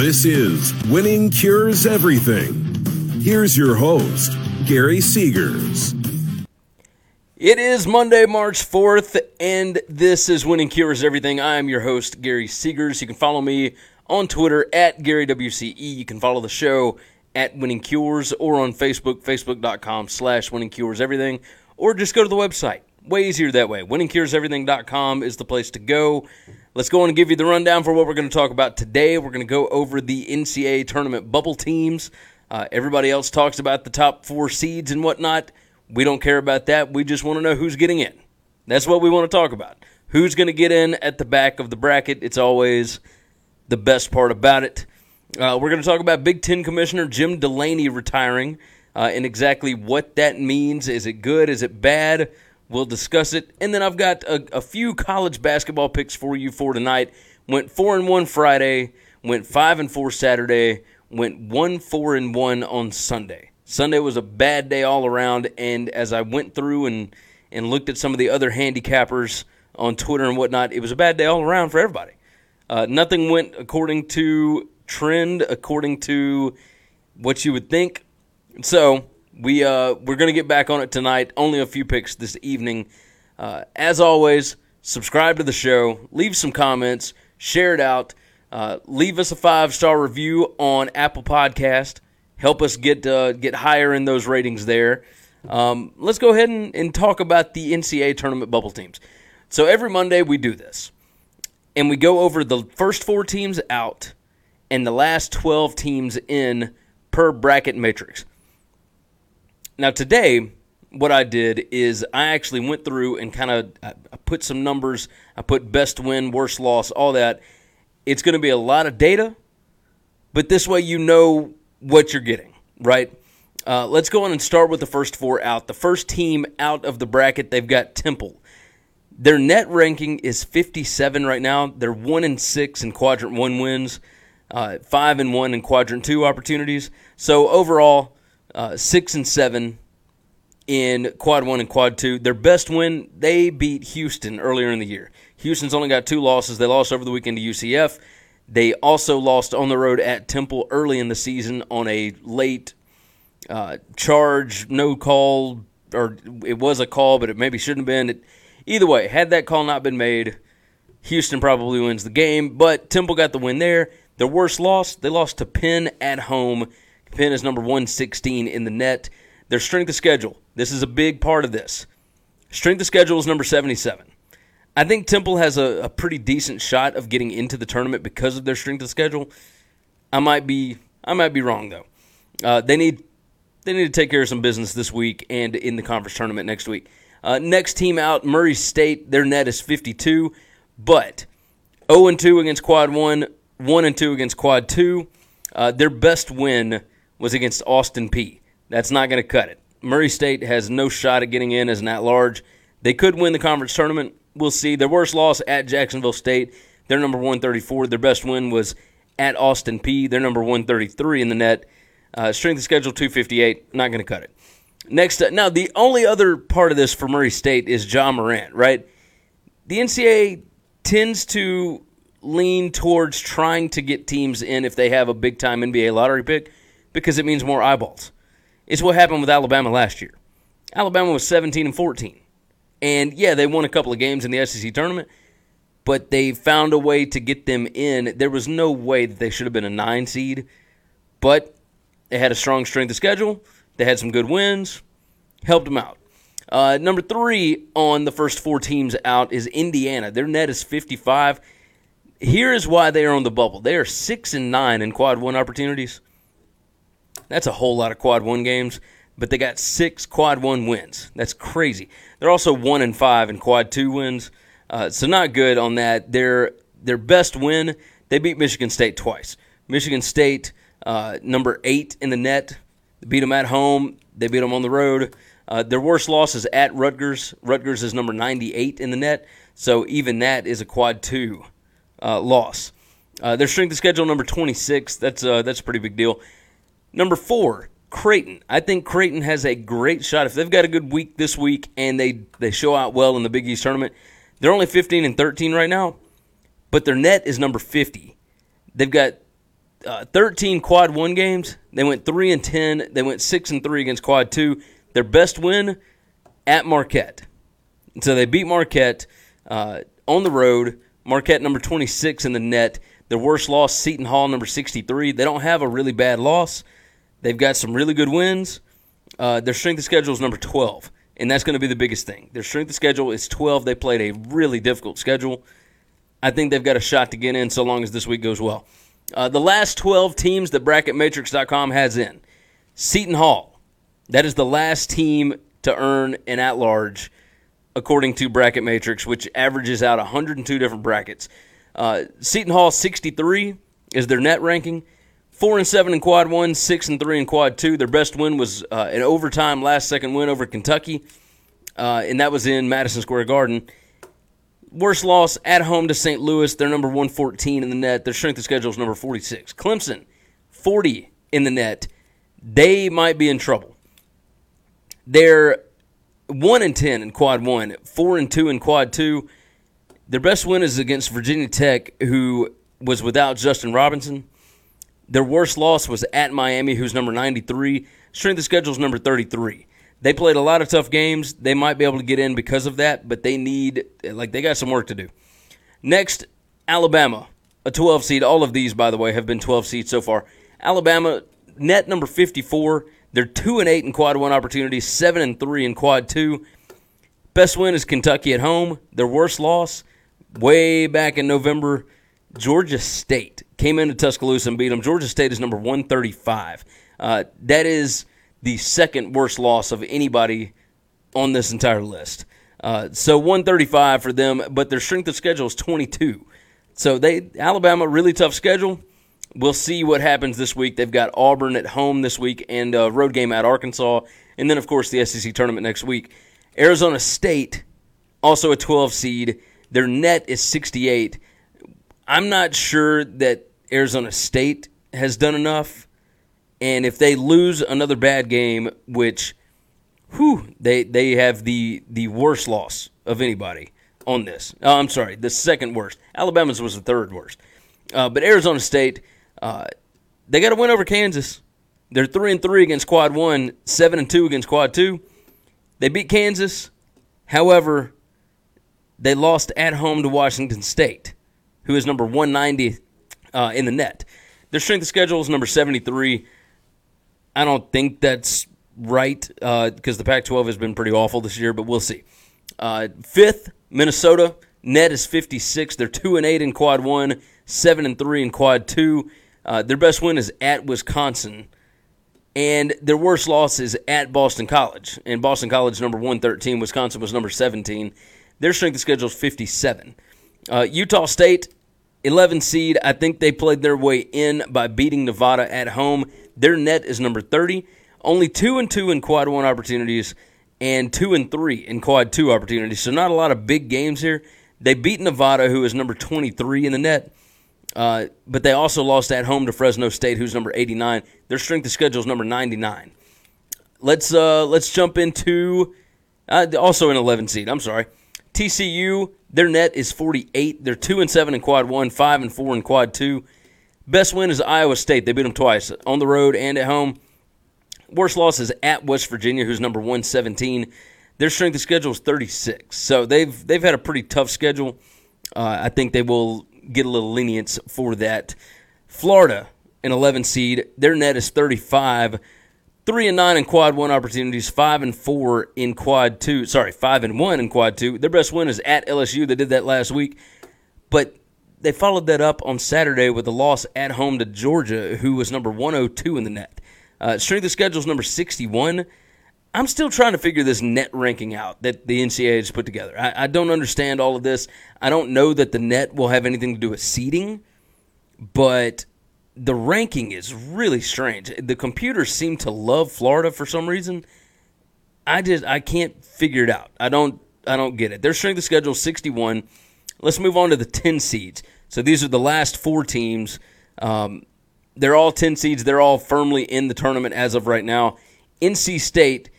This is Winning Cures Everything. Here's your host, Gary Seegers. It is Monday, March 4th, and this is Winning Cures Everything. I am your host, Gary Seegers. You can follow me on Twitter at GaryWCE. You can follow the show at Winning Cures or on Facebook, facebook.com slash Winning Cures Everything, or just go to the website. Way easier that way. WinningCuresEverything.com is the place to go. Let's go on and give you the rundown for what we're going to talk about today. We're going to go over the NCAA tournament bubble teams. Uh, everybody else talks about the top four seeds and whatnot. We don't care about that. We just want to know who's getting in. That's what we want to talk about. Who's going to get in at the back of the bracket? It's always the best part about it. Uh, we're going to talk about Big Ten Commissioner Jim Delaney retiring uh, and exactly what that means. Is it good? Is it bad? We'll discuss it. And then I've got a, a few college basketball picks for you for tonight. Went 4 and 1 Friday, went 5 and 4 Saturday, went 1 4 and 1 on Sunday. Sunday was a bad day all around. And as I went through and, and looked at some of the other handicappers on Twitter and whatnot, it was a bad day all around for everybody. Uh, nothing went according to trend, according to what you would think. So we uh, we're gonna get back on it tonight. Only a few picks this evening. Uh, as always, subscribe to the show, leave some comments, share it out, uh, leave us a five star review on Apple Podcast. Help us get uh, get higher in those ratings there. Um, let's go ahead and, and talk about the NCAA tournament bubble teams. So every Monday we do this, and we go over the first four teams out and the last twelve teams in per bracket matrix. Now, today, what I did is I actually went through and kind of put some numbers. I put best win, worst loss, all that. It's going to be a lot of data, but this way you know what you're getting, right? Uh, let's go on and start with the first four out. The first team out of the bracket, they've got Temple. Their net ranking is 57 right now. They're one and six in quadrant one wins, uh, five and one in quadrant two opportunities. So overall, uh, six and seven in quad one and quad two. Their best win, they beat Houston earlier in the year. Houston's only got two losses. They lost over the weekend to UCF. They also lost on the road at Temple early in the season on a late uh, charge, no call, or it was a call, but it maybe shouldn't have been. It, either way, had that call not been made, Houston probably wins the game, but Temple got the win there. Their worst loss, they lost to Penn at home Penn is number 116 in the net. Their strength of schedule, this is a big part of this. Strength of schedule is number 77. I think Temple has a, a pretty decent shot of getting into the tournament because of their strength of schedule. I might be I might be wrong though. Uh, they need they need to take care of some business this week and in the conference tournament next week. Uh, next team out, Murray State. Their net is 52, but 0 and 2 against Quad One, 1 and 2 against Quad Two. Uh, their best win was against Austin Peay. That's not going to cut it. Murray State has no shot at getting in as an at large. They could win the conference tournament. We'll see. Their worst loss at Jacksonville State. They're number 134. Their best win was at Austin Peay. They're number 133 in the net. Uh, strength of schedule 258. Not going to cut it. Next, uh, now the only other part of this for Murray State is Ja Morant, right? The NCAA tends to lean towards trying to get teams in if they have a big time NBA lottery pick because it means more eyeballs. It's what happened with Alabama last year. Alabama was 17 and 14. And yeah, they won a couple of games in the SEC tournament, but they found a way to get them in. There was no way that they should have been a 9 seed, but they had a strong strength of schedule. They had some good wins, helped them out. Uh, number three on the first four teams out is Indiana. Their net is 55. Here is why they are on the bubble. They are six and nine in quad one opportunities. That's a whole lot of quad one games, but they got six quad one wins. That's crazy. They're also one and five in quad two wins, uh, so not good on that. Their their best win, they beat Michigan State twice. Michigan State, uh, number eight in the net, they beat them at home. They beat them on the road. Uh, their worst loss is at Rutgers. Rutgers is number 98 in the net, so even that is a quad two uh, loss. Uh, their strength of schedule number 26. That's uh, that's a pretty big deal. Number four, Creighton. I think Creighton has a great shot if they've got a good week this week and they they show out well in the Big East tournament. They're only 15 and 13 right now, but their net is number 50. They've got uh, 13 quad one games. They went 3 and 10. They went 6 and 3 against quad two. Their best win at Marquette. So they beat Marquette uh, on the road. Marquette number 26 in the net. Their worst loss, Seton Hall number 63. They don't have a really bad loss. They've got some really good wins. Uh, their strength of schedule is number 12, and that's going to be the biggest thing. Their strength of schedule is 12. They played a really difficult schedule. I think they've got a shot to get in so long as this week goes well. Uh, the last 12 teams that BracketMatrix.com has in Seton Hall. That is the last team to earn an at large, according to Bracket Matrix, which averages out 102 different brackets. Uh, Seton Hall 63 is their net ranking. Four and seven in quad one, six and three in quad two. Their best win was uh, an overtime last second win over Kentucky, uh, and that was in Madison Square Garden. Worst loss at home to St. Louis. They're number 114 in the net. Their strength of schedule is number 46. Clemson, 40 in the net. They might be in trouble. They're 1 and 10 in quad 1, 4 and 2 in quad 2. Their best win is against Virginia Tech, who was without Justin Robinson. Their worst loss was at Miami, who's number 93. Strength of schedule is number 33. They played a lot of tough games. They might be able to get in because of that, but they need, like, they got some work to do. Next, Alabama, a 12 seed. All of these, by the way, have been 12 seeds so far. Alabama, net number 54. They're 2 and 8 in quad 1 opportunities, 7 and 3 in quad 2. Best win is Kentucky at home. Their worst loss, way back in November, Georgia State came into Tuscaloosa and beat them. Georgia State is number 135. Uh, that is the second worst loss of anybody on this entire list. Uh, so 135 for them, but their strength of schedule is 22. So they Alabama really tough schedule. We'll see what happens this week. They've got Auburn at home this week and a road game at Arkansas, and then of course the SEC tournament next week. Arizona State, also a 12 seed. Their net is 68. I'm not sure that Arizona State has done enough and if they lose another bad game, which, whew, they they have the the worst loss of anybody on this. Oh, I'm sorry, the second worst. Alabama's was the third worst. Uh, but Arizona State, uh, they got to win over Kansas. They're three and three against Quad One, seven and two against Quad Two. They beat Kansas. However, they lost at home to Washington State, who is number 190 uh, in the net. Their strength of schedule is number 73. I don't think that's right because uh, the Pac 12 has been pretty awful this year, but we'll see. Uh, fifth, Minnesota. Net is 56. They're 2 and 8 in quad 1, 7 and 3 in quad 2. Uh, their best win is at Wisconsin. And their worst loss is at Boston College. And Boston College number 113, Wisconsin was number 17. Their strength of schedule is 57. Uh, Utah State, 11 seed. I think they played their way in by beating Nevada at home. Their net is number 30. Only 2 and 2 in quad 1 opportunities and 2 and 3 in quad 2 opportunities. So not a lot of big games here. They beat Nevada, who is number 23 in the net. Uh, but they also lost at home to Fresno State, who's number 89. Their strength of schedule is number 99. Let's uh, let's jump into uh, also an 11 seed. I'm sorry, TCU. Their net is 48. They're two and seven in quad one, five and four in quad two. Best win is Iowa State. They beat them twice on the road and at home. Worst loss is at West Virginia, who's number 117. Their strength of schedule is 36. So they've they've had a pretty tough schedule. Uh, I think they will get a little lenience for that. Florida, an 11 seed, their net is 35. Three and nine in quad one opportunities, five and four in quad two. Sorry, five and one in quad two. Their best win is at LSU. They did that last week, but they followed that up on Saturday with a loss at home to Georgia, who was number 102 in the net. Uh, strength of schedule is number 61. I'm still trying to figure this net ranking out that the NCAA has put together. I, I, don't understand all of this. I don't know that the net will have anything to do with seeding, but the ranking is really strange. The computers seem to love Florida for some reason. I just I can't figure it out. I don't I don't get it. Their strength of schedule is 61. Let's move on to the 10 seeds. So these are the last four teams. Um, they're all 10 seeds. They're all firmly in the tournament as of right now. NC State,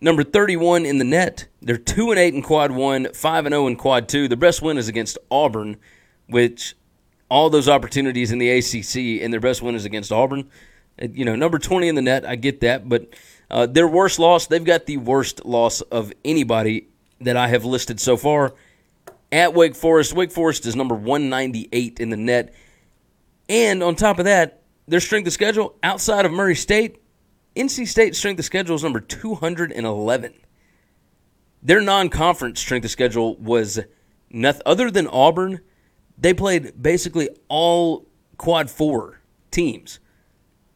number 31 in the net. They're 2 and 8 in quad 1, 5 and 0 in quad 2. Their best win is against Auburn, which all those opportunities in the ACC, and their best win is against Auburn. You know, number 20 in the net, I get that, but uh, their worst loss, they've got the worst loss of anybody that I have listed so far at Wake Forest. Wake Forest is number 198 in the net. And on top of that, their strength of schedule outside of Murray State, NC State strength of schedule is number 211. Their non conference strength of schedule was nothing other than Auburn. They played basically all quad four teams.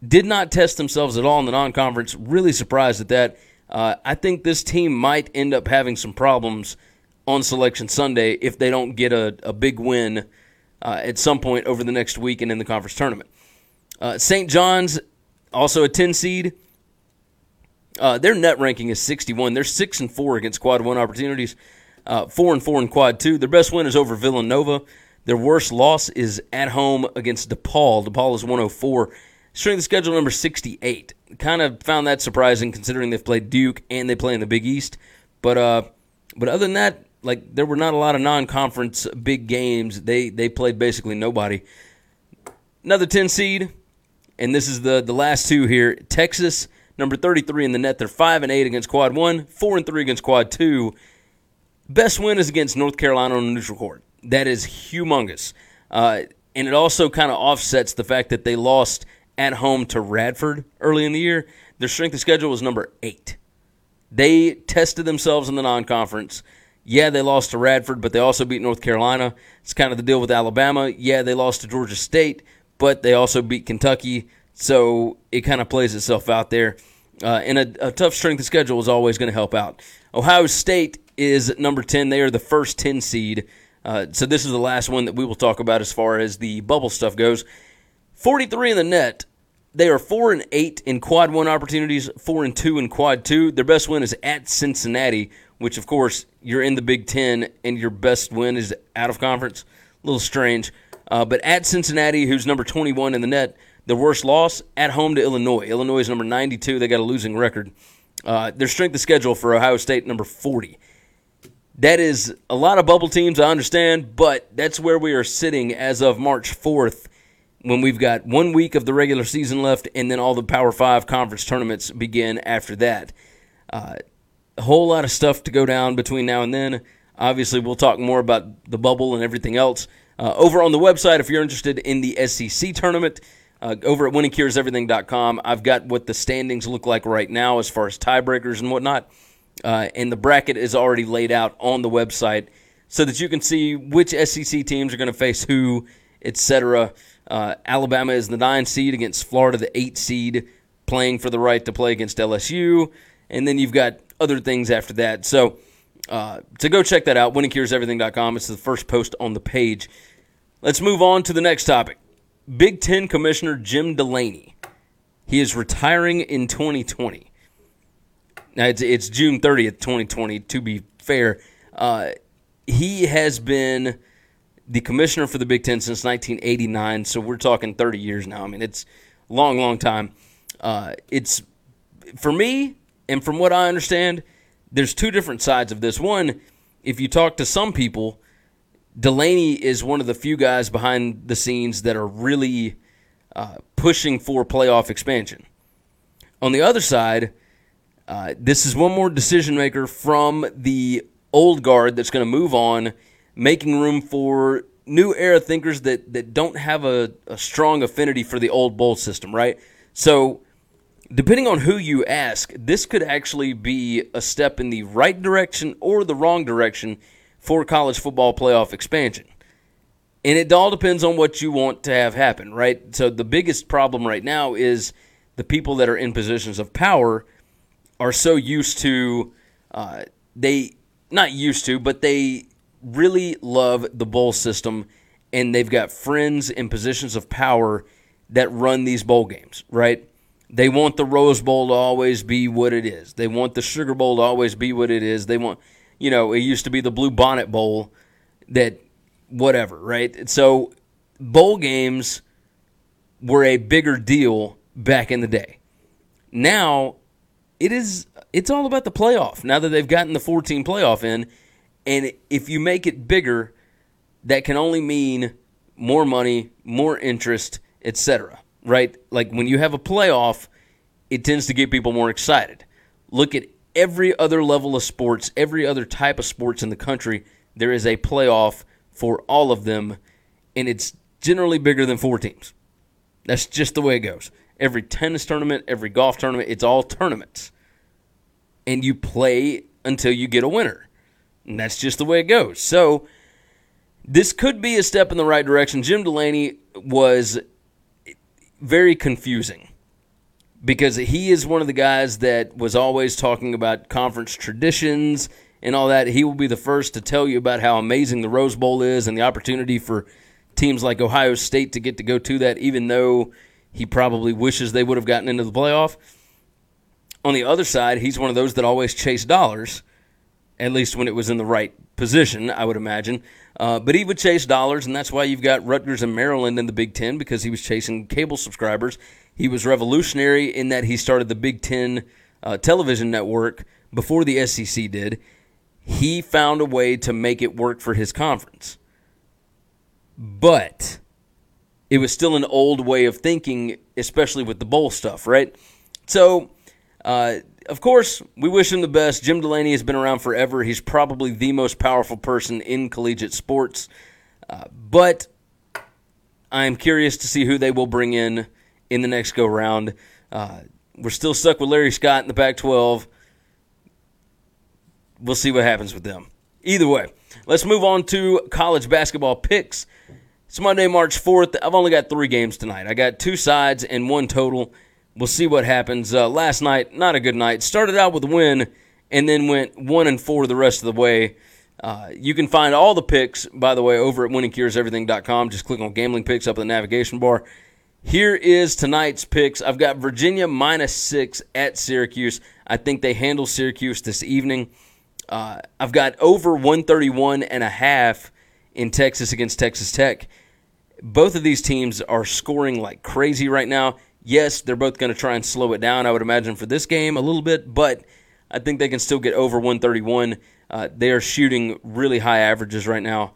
Did not test themselves at all in the non conference. Really surprised at that. Uh, I think this team might end up having some problems on Selection Sunday if they don't get a, a big win uh, at some point over the next week and in the conference tournament. Uh, St. John's, also a 10 seed. Uh, their net ranking is 61. They're 6 and 4 against quad 1 opportunities, uh, 4 and 4 in quad 2. Their best win is over Villanova. Their worst loss is at home against DePaul. DePaul is 104. Strength of schedule number 68. Kind of found that surprising considering they've played Duke and they play in the Big East. But uh, but other than that, like there were not a lot of non-conference big games. They they played basically nobody. Another 10 seed, and this is the the last two here. Texas, number 33 in the net. They're 5 and 8 against quad 1, 4 and 3 against quad 2. Best win is against North Carolina on a neutral court. That is humongous. Uh, and it also kind of offsets the fact that they lost at home to Radford early in the year. Their strength of schedule was number 8. They tested themselves in the non-conference. Yeah, they lost to Radford, but they also beat North Carolina. It's kind of the deal with Alabama. Yeah, they lost to Georgia State, but they also beat Kentucky. So it kind of plays itself out there. Uh, and a, a, tough strength of schedule is always going to help out. Ohio State is number 10. They are the first 10 seed. Uh, so this is the last one that we will talk about as far as the bubble stuff goes. 43 in the net. They are 4 and 8 in quad 1 opportunities, 4 and 2 in quad 2. Their best win is at Cincinnati, which of course you're in the Big Ten and your best win is out of conference. A little strange. Uh, but at Cincinnati, who's number 21 in the net, the worst loss at home to Illinois. Illinois is number 92. They got a losing record. Uh, their strength of schedule for Ohio State, number 40. That is a lot of bubble teams, I understand, but that's where we are sitting as of March 4th when we've got one week of the regular season left and then all the Power 5 conference tournaments begin after that. Uh, a whole lot of stuff to go down between now and then. Obviously, we'll talk more about the bubble and everything else. Uh, over on the website, if you're interested in the SEC tournament, uh, over at winningcureseverything.com, I've got what the standings look like right now as far as tiebreakers and whatnot. Uh, and the bracket is already laid out on the website so that you can see which SEC teams are going to face who, etc. Uh, Alabama is the nine seed against Florida, the eight seed, playing for the right to play against LSU. And then you've got other things after that. So uh, to go check that out, winningcureseverything.com. It's the first post on the page. Let's move on to the next topic. Big Ten Commissioner Jim Delaney. He is retiring in 2020. Now, it's, it's June 30th, 2020, to be fair. Uh, he has been the commissioner for the Big Ten since 1989, so we're talking 30 years now. I mean, it's long, long time. Uh, it's, for me, and from what I understand, there's two different sides of this. One, if you talk to some people, Delaney is one of the few guys behind the scenes that are really uh, pushing for playoff expansion. On the other side, uh, this is one more decision maker from the old guard that's going to move on, making room for new era thinkers that, that don't have a, a strong affinity for the old bowl system, right? So depending on who you ask, this could actually be a step in the right direction or the wrong direction for college football playoff expansion. And it all depends on what you want to have happen, right? So the biggest problem right now is the people that are in positions of power are so used to, uh, they, not used to, but they really love the bowl system and they've got friends in positions of power that run these bowl games, right? They want the Rose Bowl to always be what it is. They want the Sugar Bowl to always be what it is. They want, you know, it used to be the Bluebonnet Bowl that whatever, right? So bowl games were a bigger deal back in the day. Now it is it's all about the playoff. Now that they've gotten the 14 playoff in and if you make it bigger, that can only mean more money, more interest, etc. Right? Like when you have a playoff, it tends to get people more excited. Look at every other level of sports, every other type of sports in the country. There is a playoff for all of them, and it's generally bigger than four teams. That's just the way it goes. Every tennis tournament, every golf tournament, it's all tournaments. And you play until you get a winner. And that's just the way it goes. So, this could be a step in the right direction. Jim Delaney was very confusing because he is one of the guys that was always talking about conference traditions and all that. He will be the first to tell you about how amazing the Rose Bowl is and the opportunity for teams like Ohio State to get to go to that, even though he probably wishes they would have gotten into the playoff. On the other side, he's one of those that always chase dollars, at least when it was in the right position, I would imagine. Uh, but he would chase dollars, and that's why you've got Rutgers and Maryland in the Big Ten because he was chasing cable subscribers. He was revolutionary in that he started the Big Ten uh, television network before the SEC did. He found a way to make it work for his conference. But it was still an old way of thinking, especially with the bowl stuff, right? So, uh, of course, we wish him the best. Jim Delaney has been around forever. He's probably the most powerful person in collegiate sports. Uh, but I'm curious to see who they will bring in in the next go round. Uh, we're still stuck with Larry Scott in the Pac 12. We'll see what happens with them. Either way, let's move on to college basketball picks. It's Monday, March 4th. I've only got three games tonight. I got two sides and one total. We'll see what happens. Uh, last night, not a good night. Started out with a win and then went one and four the rest of the way. Uh, you can find all the picks, by the way, over at winningcureseverything.com. Just click on gambling picks up in the navigation bar. Here is tonight's picks. I've got Virginia minus six at Syracuse. I think they handle Syracuse this evening. Uh, I've got over 131 and a half in Texas against Texas Tech. Both of these teams are scoring like crazy right now. Yes, they're both going to try and slow it down, I would imagine, for this game a little bit, but I think they can still get over 131. Uh, they are shooting really high averages right now,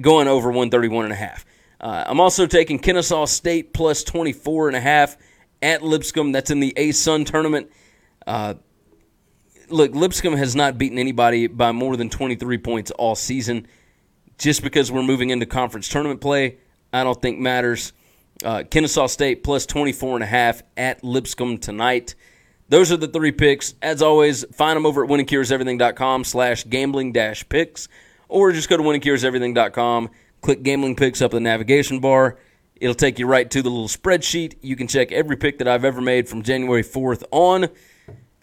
going over 131 and a half. Uh, I'm also taking Kennesaw State plus 24 and a half at Lipscomb. That's in the ASUN tournament. Uh, look, Lipscomb has not beaten anybody by more than 23 points all season. Just because we're moving into conference tournament play, I don't think matters. Uh, Kennesaw State plus 24 and a half at Lipscomb tonight. Those are the three picks. As always, find them over at winningcureseverything.com slash gambling dash picks, or just go to winningcureseverything.com Click Gambling Picks up in the navigation bar. It'll take you right to the little spreadsheet. You can check every pick that I've ever made from January 4th on,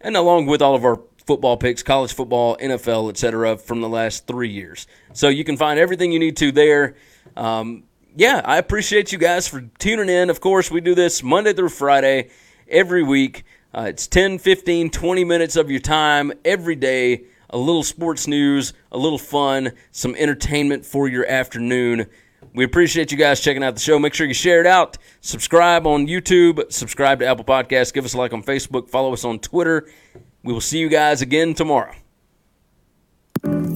and along with all of our football picks, college football, NFL, etc., from the last three years. So you can find everything you need to there. Um, yeah, I appreciate you guys for tuning in. Of course, we do this Monday through Friday every week. Uh, it's 10, 15, 20 minutes of your time every day a little sports news, a little fun, some entertainment for your afternoon. We appreciate you guys checking out the show. Make sure you share it out. Subscribe on YouTube, subscribe to Apple Podcasts, give us a like on Facebook, follow us on Twitter. We will see you guys again tomorrow.